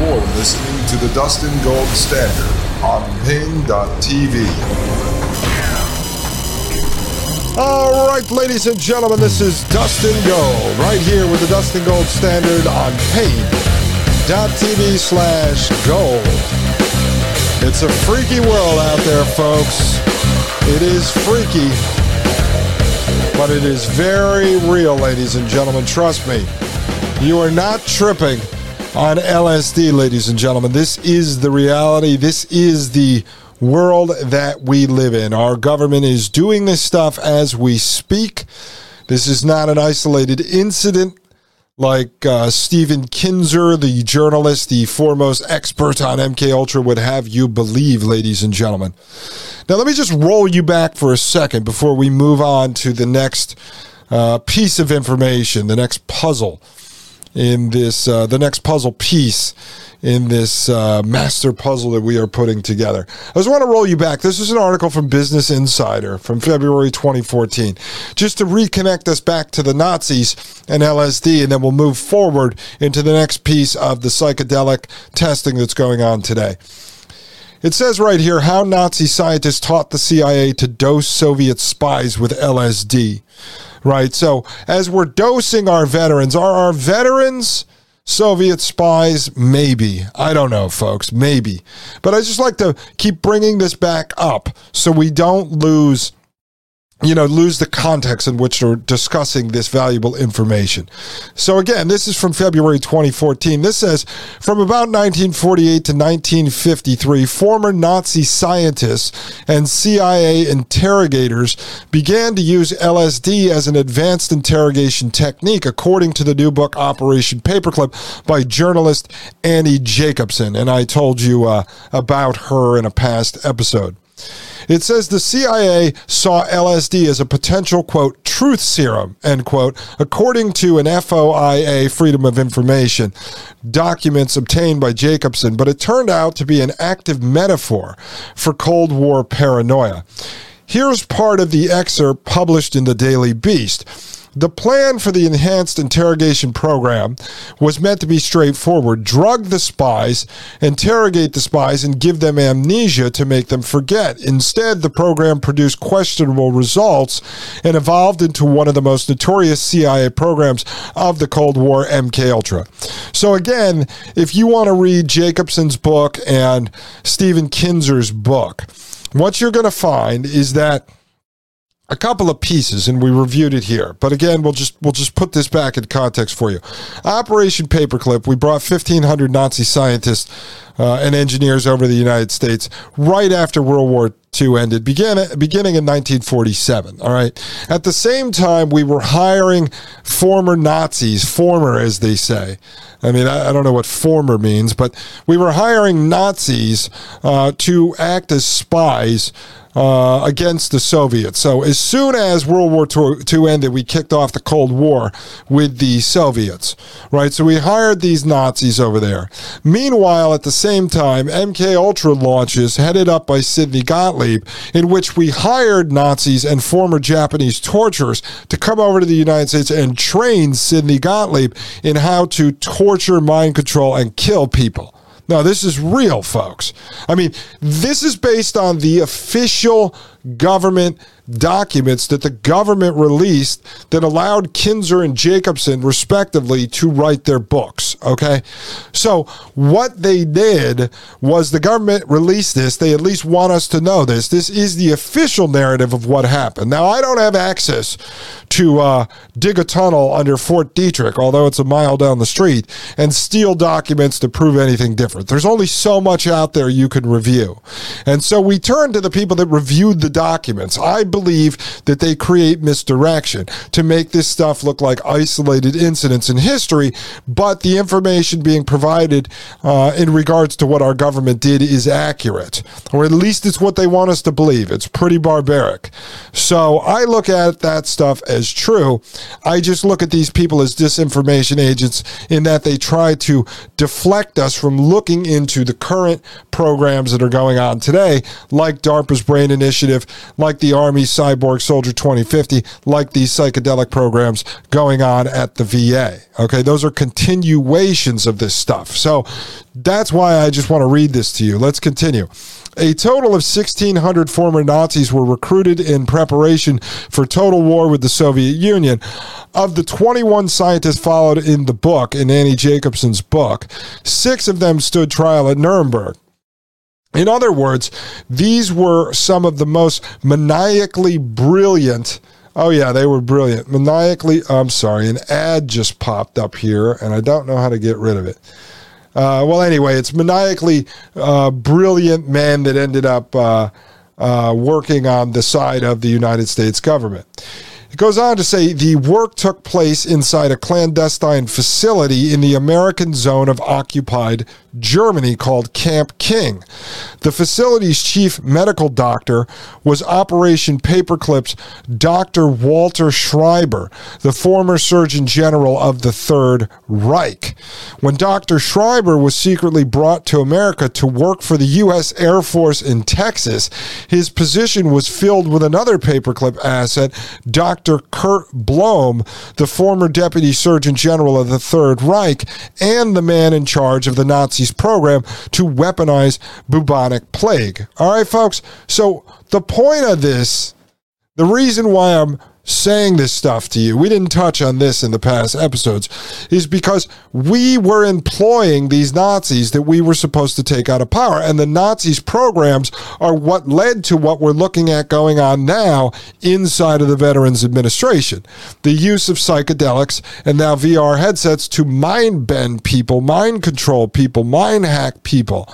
You're listening to the Dustin Gold Standard on Paine.tv. All right, ladies and gentlemen, this is Dustin Gold, right here with the Dustin Gold Standard on Paine.tv slash gold. It's a freaky world out there, folks. It is freaky, but it is very real, ladies and gentlemen. Trust me. You are not tripping on LSD, ladies and gentlemen. This is the reality. This is the world that we live in. Our government is doing this stuff as we speak. This is not an isolated incident like uh, Stephen Kinzer, the journalist, the foremost expert on MK Ultra, would have you believe, ladies and gentlemen. Now, let me just roll you back for a second before we move on to the next uh, piece of information, the next puzzle in this, uh, the next puzzle piece in this uh, master puzzle that we are putting together. I just want to roll you back. This is an article from Business Insider from February 2014, just to reconnect us back to the Nazis and LSD, and then we'll move forward into the next piece of the psychedelic testing that's going on today. It says right here how Nazi scientists taught the CIA to dose Soviet spies with LSD. Right? So, as we're dosing our veterans, are our veterans Soviet spies? Maybe. I don't know, folks. Maybe. But I just like to keep bringing this back up so we don't lose you know, lose the context in which they're discussing this valuable information. So again, this is from February 2014. This says from about 1948 to 1953, former Nazi scientists and CIA interrogators began to use LSD as an advanced interrogation technique, according to the new book Operation Paperclip by journalist Annie Jacobsen. And I told you uh, about her in a past episode. It says the CIA saw LSD as a potential, quote, truth serum, end quote, according to an FOIA, Freedom of Information, documents obtained by Jacobsen, but it turned out to be an active metaphor for Cold War paranoia. Here's part of the excerpt published in the Daily Beast. The plan for the enhanced interrogation program was meant to be straightforward drug the spies, interrogate the spies, and give them amnesia to make them forget. Instead, the program produced questionable results and evolved into one of the most notorious CIA programs of the Cold War, MK Ultra. So again, if you want to read Jacobsen's book and Stephen Kinzer's book, what you're going to find is that a couple of pieces and we reviewed it here. But again we'll just we'll just put this back in context for you. Operation paperclip we brought 1500 nazi scientists uh, and engineers over the united states right after world war II ended began, beginning in 1947 all right? At the same time we were hiring former nazis former as they say. I mean, I, don't know what former means, but we were hiring Nazis uh, to act as spies uh, against the Soviets. So as soon as World War II ended, we kicked off the Cold War with the Soviets, right? So we hired these Nazis over there. Meanwhile, at the same time, MK Ultra launches headed up by Sidney Gottlieb, in which we hired Nazis and former Japanese torturers to come over to the United States and train Sidney Gottlieb in how to torture, mind control, and kill people. No, this is real, folks. I mean, this is based on the official government documents that the government released that allowed Kinzer and Jacobsen, respectively, to write their books. Okay. So, what they did was the government released this. They at least want us to know this. This is the official narrative of what happened. Now, I don't have access to uh, dig a tunnel under Fort Detrick, although it's a mile down the street, and steal documents to prove anything different. There's only so much out there you can review. And so we turned to the people that reviewed the the documents. I believe that they create misdirection to make this stuff look like isolated incidents in history, but the information being provided uh, in regards to what our government did is accurate, or at least it's what they want us to believe. It's pretty barbaric. So I look at that stuff as true. I just look at these people as disinformation agents in that they try to deflect us from looking into the current programs that are going on today, like DARPA's Brain Initiative, like the Army Cyborg Soldier 2050, like these psychedelic programs going on at the VA. Okay, those are continuations of this stuff. So that's why I just want to read this to you. Let's continue. A total of 1,600 former Nazis were recruited in preparation for total war with the Soviet Union. Of the 21 scientists followed in the book, in Annie Jacobsen's book, six of them stood trial at Nuremberg. In other words, these were some of the most maniacally brilliant. Oh, yeah, they were brilliant. Maniacally, I'm sorry, an ad just popped up here, and I don't know how to get rid of it. Uh, well, anyway, it's maniacally uh, brilliant men that ended up uh, uh, working on the side of the United States government. It goes on to say the work took place inside a clandestine facility in the American zone of occupied Germany called Camp King. The facility's chief medical doctor was Operation Paperclip's Dr. Walter Schreiber, the former Surgeon General of the Third Reich. When Dr. Schreiber was secretly brought to America to work for the U.S. Air Force in Texas, his position was filled with another paperclip asset, Dr. Kurt Blome, the former Deputy Surgeon General of the Third Reich and the man in charge of the Nazis' program to weaponize bubonic plague. All right, folks? So the point of this, the reason why I'm saying this stuff to you, we didn't touch on this in the past episodes, is because we were employing these Nazis that we were supposed to take out of power. And the Nazis' programs are what led to what we're looking at going on now inside of the Veterans Administration. The use of psychedelics and now VR headsets to mind bend people, mind control people, mind hack people.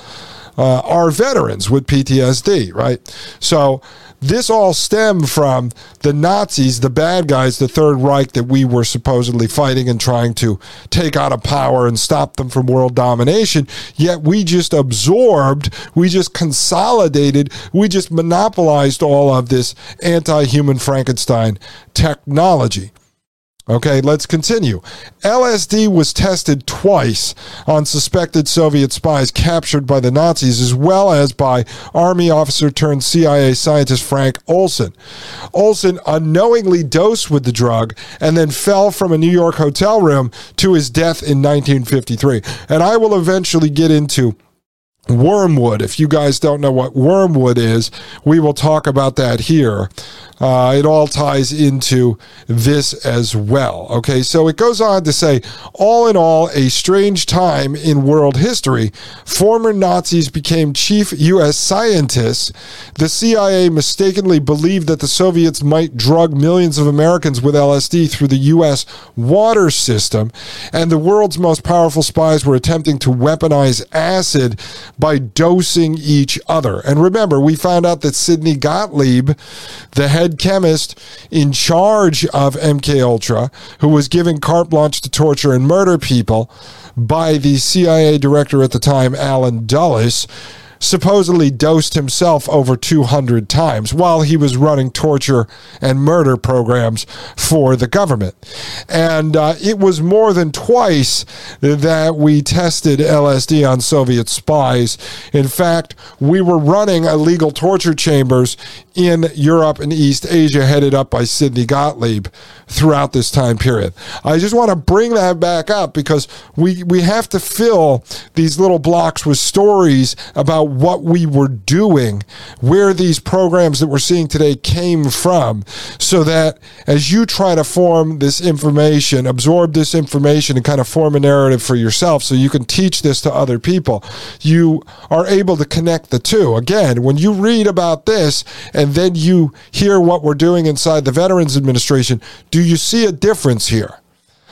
Uh, are veterans with PTSD, right? So, this all stemmed from the Nazis, the bad guys, the Third Reich that we were supposedly fighting and trying to take out of power and stop them from world domination. Yet we just absorbed, we just consolidated, we just monopolized all of this anti human Frankenstein technology. Okay, let's continue. LSD was tested twice on suspected Soviet spies captured by the Nazis, as well as by Army officer turned CIA scientist Frank Olson. Olson unknowingly dosed with the drug and then fell from a New York hotel room to his death in 1953. And I will eventually get into Wormwood. If you guys don't know what wormwood is, we will talk about that here. Uh, it all ties into this as well. Okay, so it goes on to say, all in all, a strange time in world history. Former Nazis became chief U.S. scientists. The CIA mistakenly believed that the Soviets might drug millions of Americans with LSD through the U.S. water system, and the world's most powerful spies were attempting to weaponize acid by dosing each other. And remember, we found out that Sidney Gottlieb, the head head chemist in charge of MK Ultra, who was given carte blanche to torture and murder people by the CIA director at the time, Allen Dulles supposedly dosed himself over 200 times while he was running torture and murder programs for the government. And uh, it was more than twice that we tested LSD on Soviet spies. In fact, we were running illegal torture chambers in Europe and East Asia, headed up by Sidney Gottlieb throughout this time period. I just want to bring that back up because we, we have to fill these little blocks with stories about what we were doing, where these programs that we're seeing today came from, so that as you try to form this information, absorb this information, and kind of form a narrative for yourself so you can teach this to other people, you are able to connect the two. Again, when you read about this and then you hear what we're doing inside the Veterans Administration, do you see a difference here?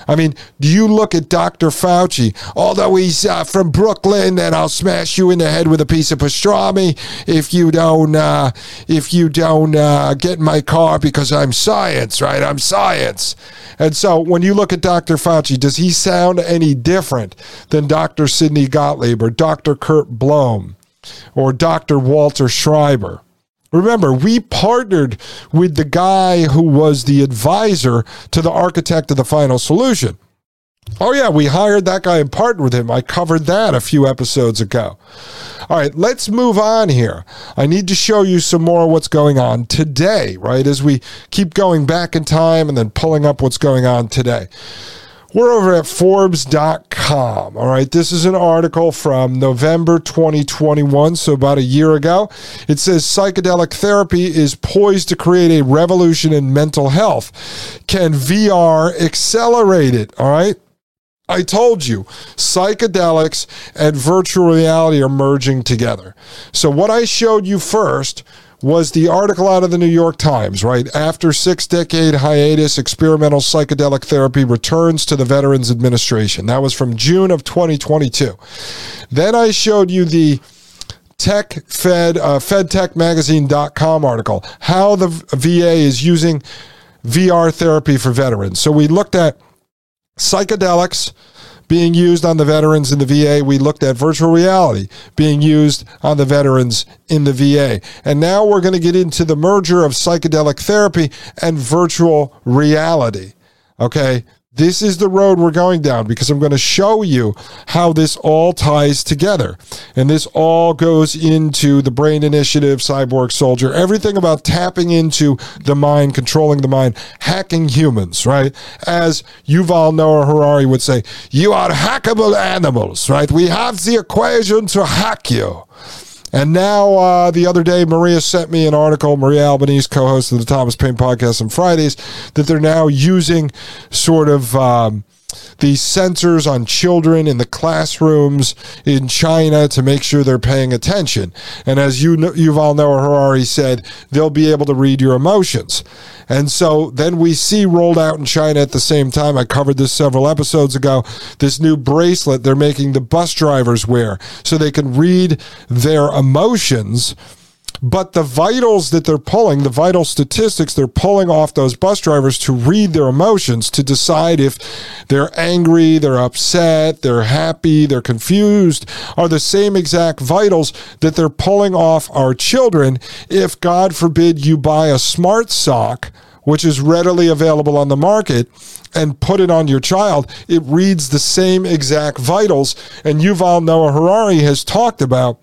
I mean, do you look at Dr. Fauci, although he's uh, from Brooklyn, and I'll smash you in the head with a piece of pastrami if you don't uh, if you don't uh, get in my car because I'm science, right? I'm science. And so when you look at Dr. Fauci, does he sound any different than Dr. Sidney Gottlieb or Dr. Kurt Blome or Dr. Walter Schreiber? Remember, we partnered with the guy who was the advisor to the architect of the final solution. Oh, yeah, we hired that guy and partnered with him. I covered that a few episodes ago. All right, let's move on here. I need to show you some more of what's going on today, right? As we keep going back in time and then pulling up what's going on today. We're over at Forbes.com. All right. This is an article from November 2021, so about a year ago. It says psychedelic therapy is poised to create a revolution in mental health. Can VR accelerate it? All right. I told you, psychedelics and virtual reality are merging together. So, what I showed you first was the article out of the New York Times, right? After six decade hiatus, experimental psychedelic therapy returns to the Veterans Administration. That was from June of 2022. Then I showed you the tech fed uh, fedtechmagazine.com article how the va is using vr therapy for veterans so we looked at psychedelics being used on the veterans in the VA. We looked at virtual reality being used on the veterans in the VA. And now we're going to get into the merger of psychedelic therapy and virtual reality. Okay. This is the road we're going down because I'm going to show you how this all ties together. And this all goes into the Brain Initiative, Cyborg Soldier, everything about tapping into the mind, controlling the mind, hacking humans, right? As Yuval Noah Harari would say, you are hackable animals, right? We have the equation to hack you. And now, uh, the other day, Maria sent me an article, Maria Albanese, co host of the Thomas Paine podcast on Fridays, that they're now using sort of. Um, these sensors on children in the classrooms in China to make sure they're paying attention. And as you Yuval Noah Harari said, they'll be able to read your emotions. And so then we see rolled out in China at the same time. I covered this several episodes ago. This new bracelet they're making the bus drivers wear so they can read their emotions but the vitals that they're pulling, the vital statistics they're pulling off those bus drivers to read their emotions to decide if they're angry, they're upset, they're happy, they're confused, are the same exact vitals that they're pulling off our children if, God forbid, you buy a smart sock which is readily available on the market, and put it on your child, it reads the same exact vitals. And Yuval Noah Harari has talked about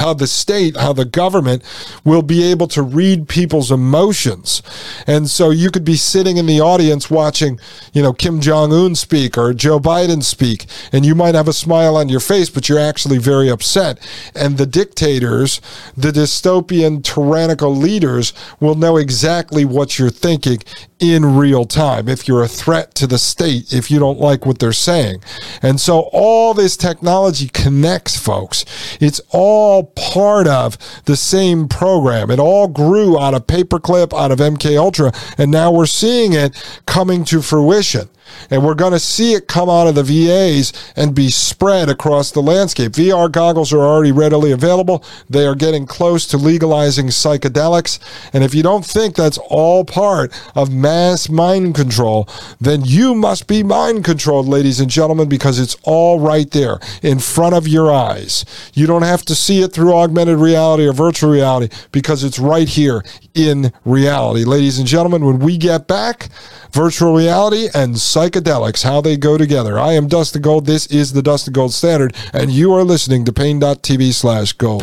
how the state, how the government will be able to read people's emotions. And so you could be sitting in the audience watching, you know, Kim Jong Un speak or Joe Biden speak, and you might have a smile on your face, but you're actually very upset. And the dictators, the dystopian, tyrannical leaders will know exactly what you're thinking in real time if you're a threat to the state, if you don't like what they're saying. And so all this technology connects, folks. It's all part of the same program. It all grew out of paperclip, out of MK Ultra, and now we're seeing it coming to fruition. And we're going to see it come out of the VAs and be spread across the landscape. VR goggles are already readily available. They are getting close to legalizing psychedelics. And if you don't think that's all part of mass mind control, then you must be mind controlled, ladies and gentlemen, because it's all right there in front of your eyes. You don't have to see it through augmented reality or virtual reality because it's right here in reality. Ladies and gentlemen, when we get back, virtual reality and psychedelics, how they go together. I am Dustin Gold. This is the Dustin Gold Standard, and you are listening to Paine.tv slash gold.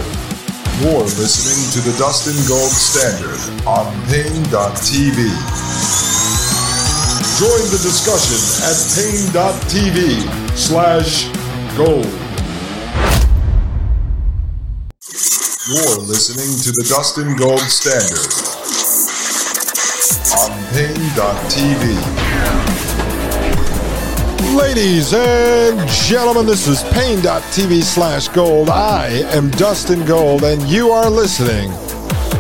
You're listening to the Dustin Gold Standard on Paine.tv. Join the discussion at Paine.tv slash gold. You're listening to the Dustin Gold Standard on Paine.tv. Ladies and gentlemen, this is Paine.tv slash gold. I am Dustin Gold, and you are listening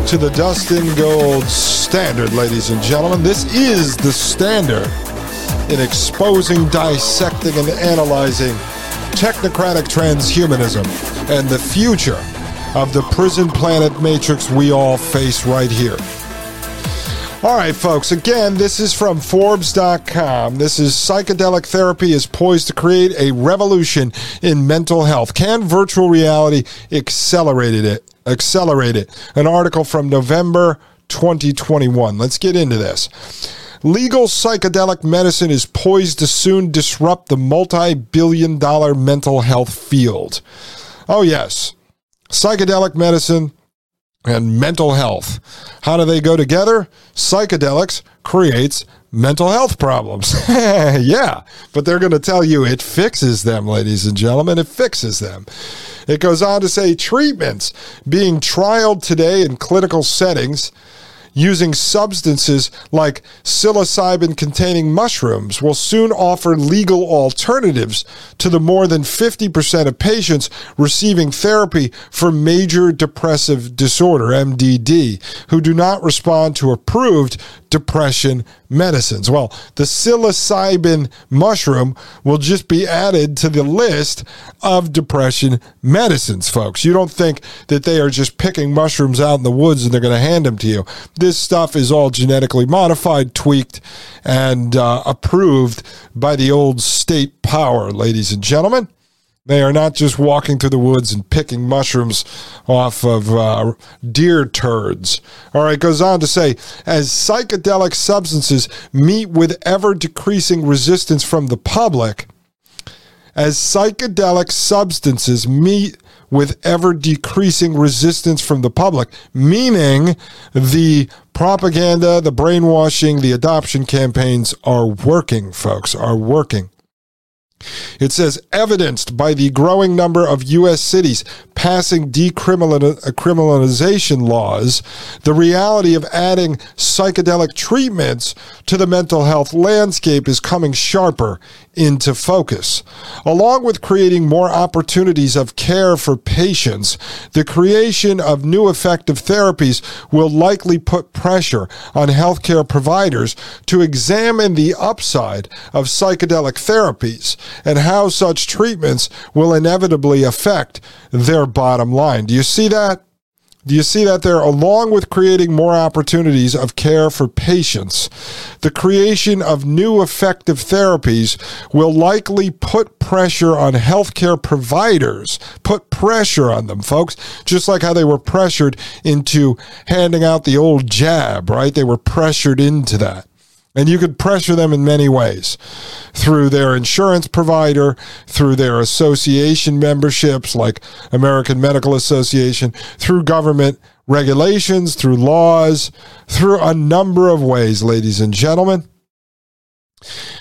to the Dustin Gold Standard, ladies and gentlemen. This is the standard. in exposing, dissecting, and analyzing technocratic transhumanism and the future of the prison planet matrix we all face right here. All right, folks. Again, this is from Forbes.com. This is psychedelic therapy is poised to create a revolution in mental health. Can virtual reality accelerate it? Accelerate it. An article from November 2021. Let's get into this. Legal psychedelic medicine is poised to soon disrupt the multi billion dollar mental health field. Oh, yes. Psychedelic medicine and mental health. How do they go together? Psychedelics creates mental health problems. yeah, but they're going to tell you it fixes them, ladies and gentlemen. It fixes them. It goes on to say treatments being trialed today in clinical settings using substances like psilocybin containing mushrooms will soon offer legal alternatives to the more than 50% of patients receiving therapy for major depressive disorder, MDD, who do not respond to approved depression medicines. Well, the psilocybin mushroom will just be added to the list of depression medicines, folks. You don't think that they are just picking mushrooms out in the woods and they're going to hand them to you. This stuff is all genetically modified, tweaked, and uh, approved by the old state power, ladies and gentlemen. They are not just walking through the woods and picking mushrooms off of uh, deer turds. All right, goes on to say as psychedelic substances meet with ever decreasing resistance from the public, as psychedelic substances meet with ever decreasing resistance from the public, meaning the propaganda, the brainwashing, the adoption campaigns are working, folks, are working. It says, evidenced by the growing number of U.S. cities passing decriminalization uh, laws, the reality of adding psychedelic treatments to the mental health landscape is coming sharper into focus. Along with creating more opportunities of care for patients, the creation of new effective therapies will likely put pressure on healthcare providers to examine the upside of psychedelic therapies and how such treatments will inevitably affect their bottom line. Do you see that? Do you see that there? Along with creating more opportunities of care for patients, the creation of new effective therapies will likely put pressure on healthcare providers, put pressure on them, folks, just like how they were pressured into handing out the old jab, right? They were pressured into that. And you could pressure them in many ways through their insurance provider, through their association memberships like American Medical Association, through government regulations, through laws, through a number of ways, ladies and gentlemen.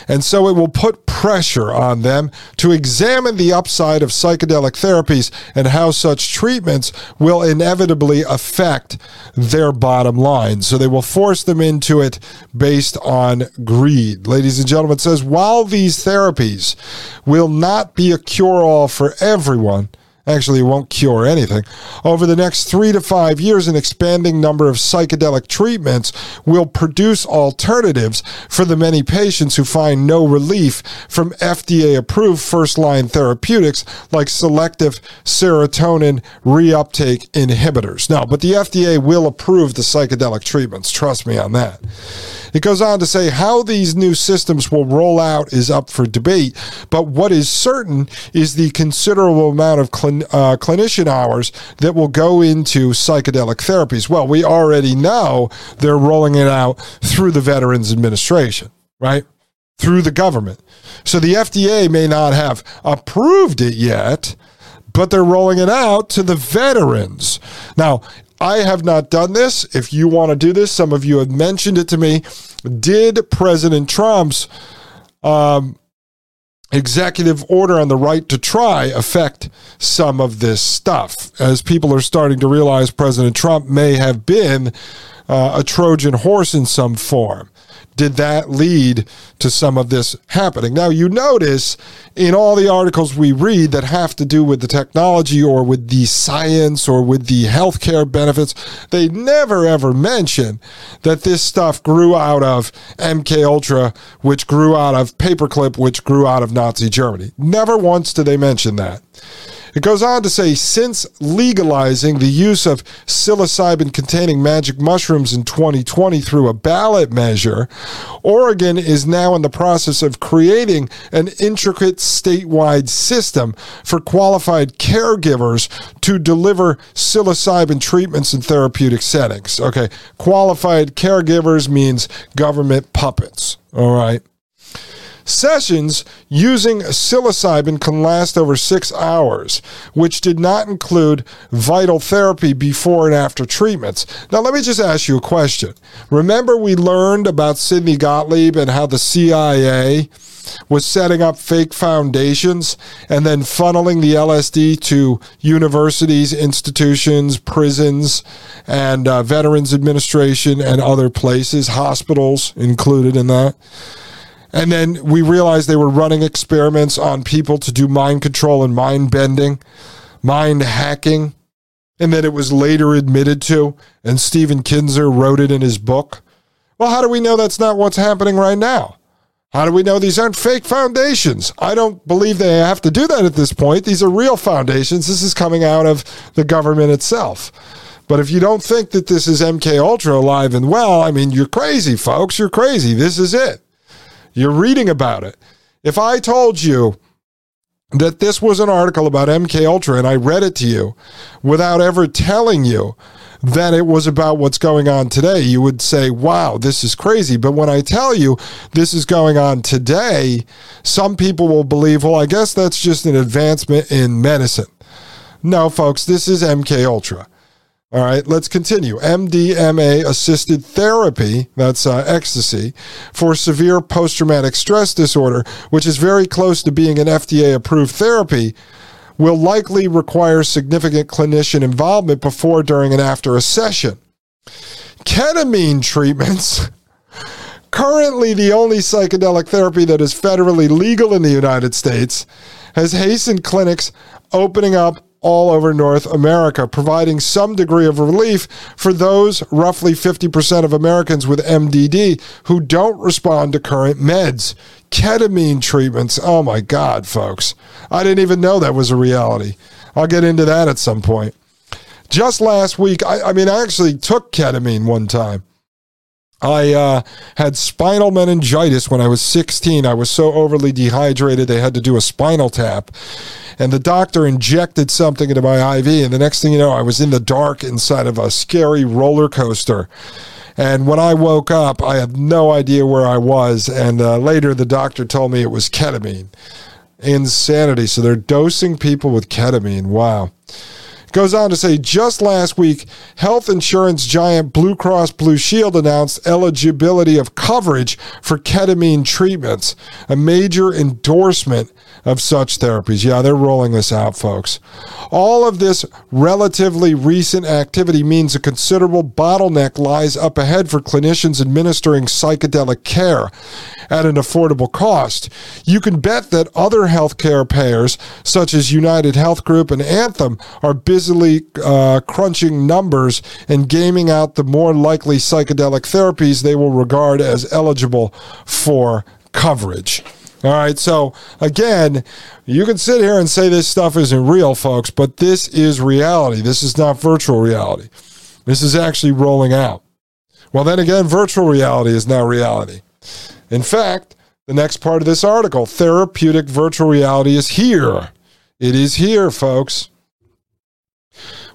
And so it will put pressure on them to examine the upside of psychedelic therapies and how such treatments will inevitably affect their bottom line. So they will force them into it based on greed. Ladies and gentlemen, says while these therapies will not be a cure all for everyone, Actually, won't cure anything. Over the next three to five years, an expanding number of psychedelic treatments will produce alternatives for the many patients who find no relief from FDA approved first line therapeutics like selective serotonin reuptake inhibitors. Now, but the FDA will approve the psychedelic treatments. Trust me on that. It goes on to say how these new systems will roll out is up for debate, but what is certain is the considerable amount of clin- uh, clinician hours that will go into psychedelic therapies. Well, we already know they're rolling it out through the Veterans Administration, right? Through the government. So the FDA may not have approved it yet, but they're rolling it out to the veterans. Now, I have not done this. If you want to do this, some of you have mentioned it to me. Did President Trump's um, executive order on the right to try affect some of this stuff? As people are starting to realize President Trump may have been uh, a Trojan horse in some form. Did that lead to some of this happening? Now, you notice in all the articles we read that have to do with the technology or with the science or with the healthcare benefits, they never ever mention that this stuff grew out of MK Ultra, which grew out of paperclip, which grew out of Nazi Germany. Never once do they mention that. It goes on to say since legalizing the use of psilocybin containing magic mushrooms in 2020 through a ballot measure, Oregon is now in the process of creating an intricate statewide system for qualified caregivers to deliver psilocybin treatments in therapeutic settings. Okay, qualified caregivers means government puppets. All right. Sessions using psilocybin can last over six hours, which did not include vital therapy before and after treatments. Now, let me just ask you a question. Remember, we learned about Sidney Gottlieb and how the CIA was setting up fake foundations and then funneling the LSD to universities, institutions, prisons, and uh, Veterans Administration and other places, hospitals included in that. And then we realized they were running experiments on people to do mind control and mind bending, mind hacking. And then it was later admitted to, and Stephen Kinzer wrote it in his book. Well, how do we know that's not what's happening right now? How do we know these aren't fake foundations? I don't believe they have to do that at this point. These are real foundations. This is coming out of the government itself. But if you don't think that this is MK Ultra alive and well, I mean, you're crazy, folks. You're crazy. This is it. You're reading about it. If I told you that this was an article about MK Ultra and I read it to you without ever telling you that it was about what's going on today, you would say, "Wow, this is crazy." But when I tell you this is going on today, some people will believe, "Well, I guess that's just an advancement in medicine." No, folks, this is MK Ultra. All right, let's continue. MDMA assisted therapy, that's uh, ecstasy, for severe post traumatic stress disorder, which is very close to being an FDA approved therapy, will likely require significant clinician involvement before, during, and after a session. Ketamine treatments. Currently, the only psychedelic therapy that is federally legal in the United States has hastened clinics opening up all over North America, providing some degree of relief for those roughly 50% of Americans with MDD who don't respond to current meds. Ketamine treatments. Oh my God, folks. I didn't even know that was a reality. I'll get into that at some point. Just last week, I, I mean, I actually took ketamine one time. I uh, had spinal meningitis when I was 16. I was so overly dehydrated, they had to do a spinal tap. And the doctor injected something into my IV. And the next thing you know, I was in the dark inside of a scary roller coaster. And when I woke up, I had no idea where I was. And uh, later, the doctor told me it was ketamine. Insanity. So they're dosing people with ketamine. Wow. Goes on to say just last week, health insurance giant Blue Cross Blue Shield announced eligibility of coverage for ketamine treatments, a major endorsement of such therapies. Yeah, they're rolling this out, folks. All of this relatively recent activity means a considerable bottleneck lies up ahead for clinicians administering psychedelic care at an affordable cost. You can bet that other healthcare payers, such as United Health Group and Anthem, are busily uh, crunching numbers and gaming out the more likely psychedelic therapies they will regard as eligible for coverage. All right, so again, you can sit here and say this stuff isn't real, folks, but this is reality. This is not virtual reality. This is actually rolling out. Well, then again, virtual reality is now reality. In fact, the next part of this article therapeutic virtual reality is here. It is here, folks.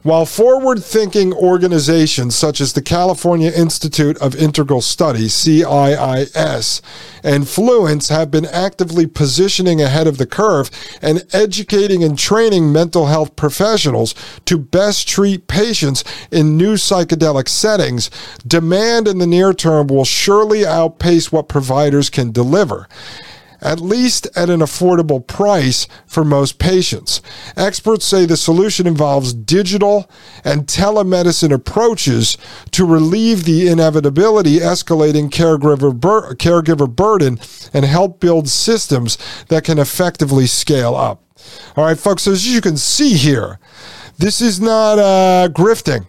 While forward thinking organizations such as the California Institute of Integral Studies, CIIS, and Fluence have been actively positioning ahead of the curve and educating and training mental health professionals to best treat patients in new psychedelic settings, demand in the near term will surely outpace what providers can deliver. At least at an affordable price for most patients. Experts say the solution involves digital and telemedicine approaches to relieve the inevitability escalating caregiver, bur- caregiver burden and help build systems that can effectively scale up. All right, folks, as you can see here, this is not uh, grifting.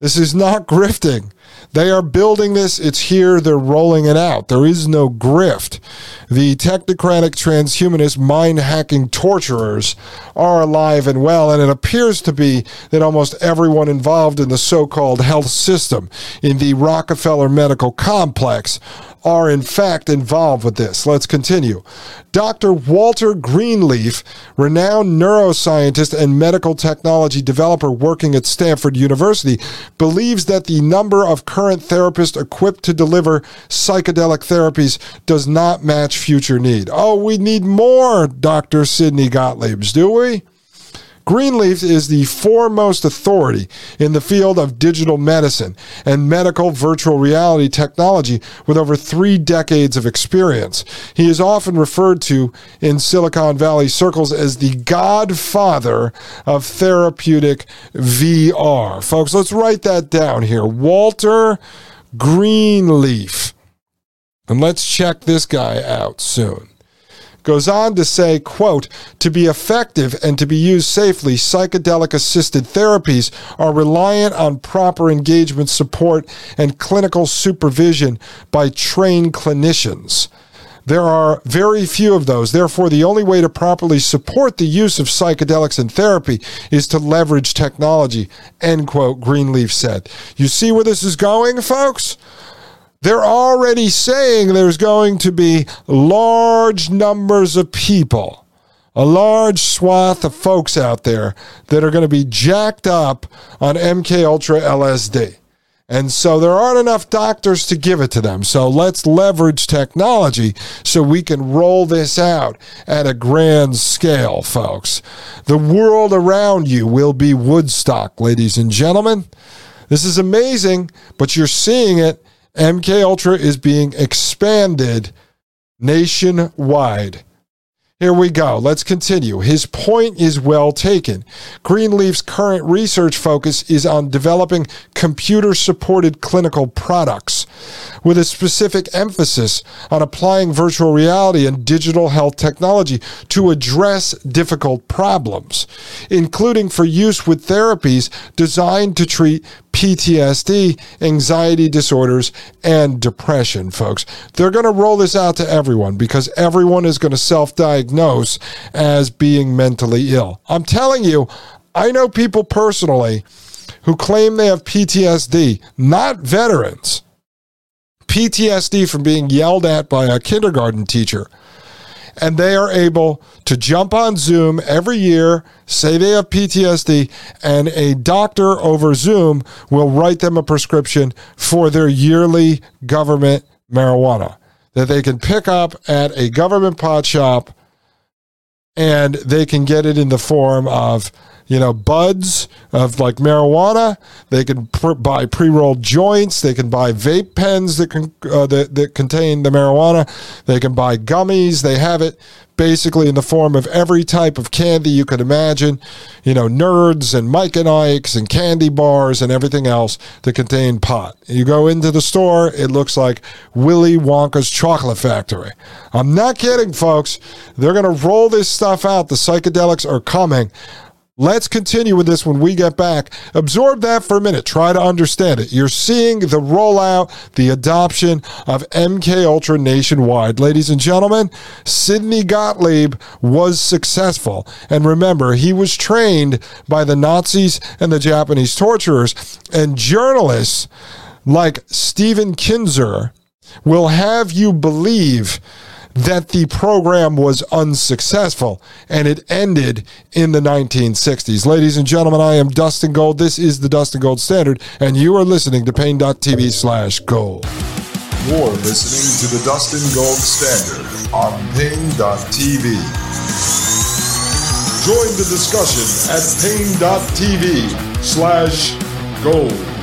This is not grifting. They are building this. It's here. They're rolling it out. There is no grift. The technocratic transhumanist mind hacking torturers are alive and well, and it appears to be that almost everyone involved in the so called health system in the Rockefeller medical complex are in fact involved with this. Let's continue. Dr. Walter Greenleaf, renowned neuroscientist and medical technology developer working at Stanford University, believes that the number of current therapists equipped to deliver psychedelic therapies does not match future need. Oh, we need more, Dr. Sidney Gottliebs, do we? Greenleaf is the foremost authority in the field of digital medicine and medical virtual reality technology with over three decades of experience. He is often referred to in Silicon Valley circles as the godfather of therapeutic VR. Folks, let's write that down here. Walter Greenleaf. And let's check this guy out soon goes on to say, quote, to be effective and to be used safely, psychedelic assisted therapies are reliant on proper engagement support and clinical supervision by trained clinicians. There are very few of those. Therefore, the only way to properly support the use of psychedelics in therapy is to leverage technology, end quote, Greenleaf said. You see where this is going, folks? They're already saying there's going to be large numbers of people, a large swath of folks out there that are going to be jacked up on MK Ultra LSD. And so there aren't enough doctors to give it to them. So let's leverage technology so we can roll this out at a grand scale, folks. The world around you will be Woodstock, ladies and gentlemen. This is amazing, but you're seeing it MK Ultra is being expanded nationwide. Here we go. Let's continue. His point is well taken. Greenleaf's current research focus is on developing computer supported clinical products with a specific emphasis on applying virtual reality and digital health technology to address difficult problems, including for use with therapies designed to treat PTSD, anxiety disorders, and depression, folks. They're going to roll this out to everyone because everyone is going to self diagnose as being mentally ill. I'm telling you, I know people personally who claim they have PTSD, not veterans. PTSD from being yelled at by a kindergarten teacher and they are able to jump on Zoom every year, say they have PTSD, and a doctor over Zoom will write them a prescription for their yearly government marijuana that they can pick up at a government pot shop and they can get it in the form of you know, buds of like marijuana. They can pr- buy pre-rolled joints. They can buy vape pens that can uh, that, that contain the marijuana. They can buy gummies. They have it basically in the form of every type of candy you could imagine. You know, nerds and Mike and Ike's and candy bars and everything else that contain pot. You go into the store, it looks like Willy Wonka's chocolate factory. I'm not kidding, folks. They're going to roll this stuff out. The psychedelics are coming. Let's continue with this when we get back. Absorb that for a minute. Try to understand it. You're seeing the rollout, the adoption of MK Ultra nationwide. Ladies and gentlemen, Sidney Gottlieb was successful. And remember, he was trained by the Nazis and the Japanese torturers. And journalists like Stephen Kinzer will have you believe that the program was unsuccessful and it ended in the 1960s. Ladies and gentlemen, I am Dustin Gold. This is the Dustin Gold Standard, and you are listening to Paine.tv slash gold. You're listening to the Dustin Gold Standard on Paine.tv. Join the discussion at Paine.tv slash gold.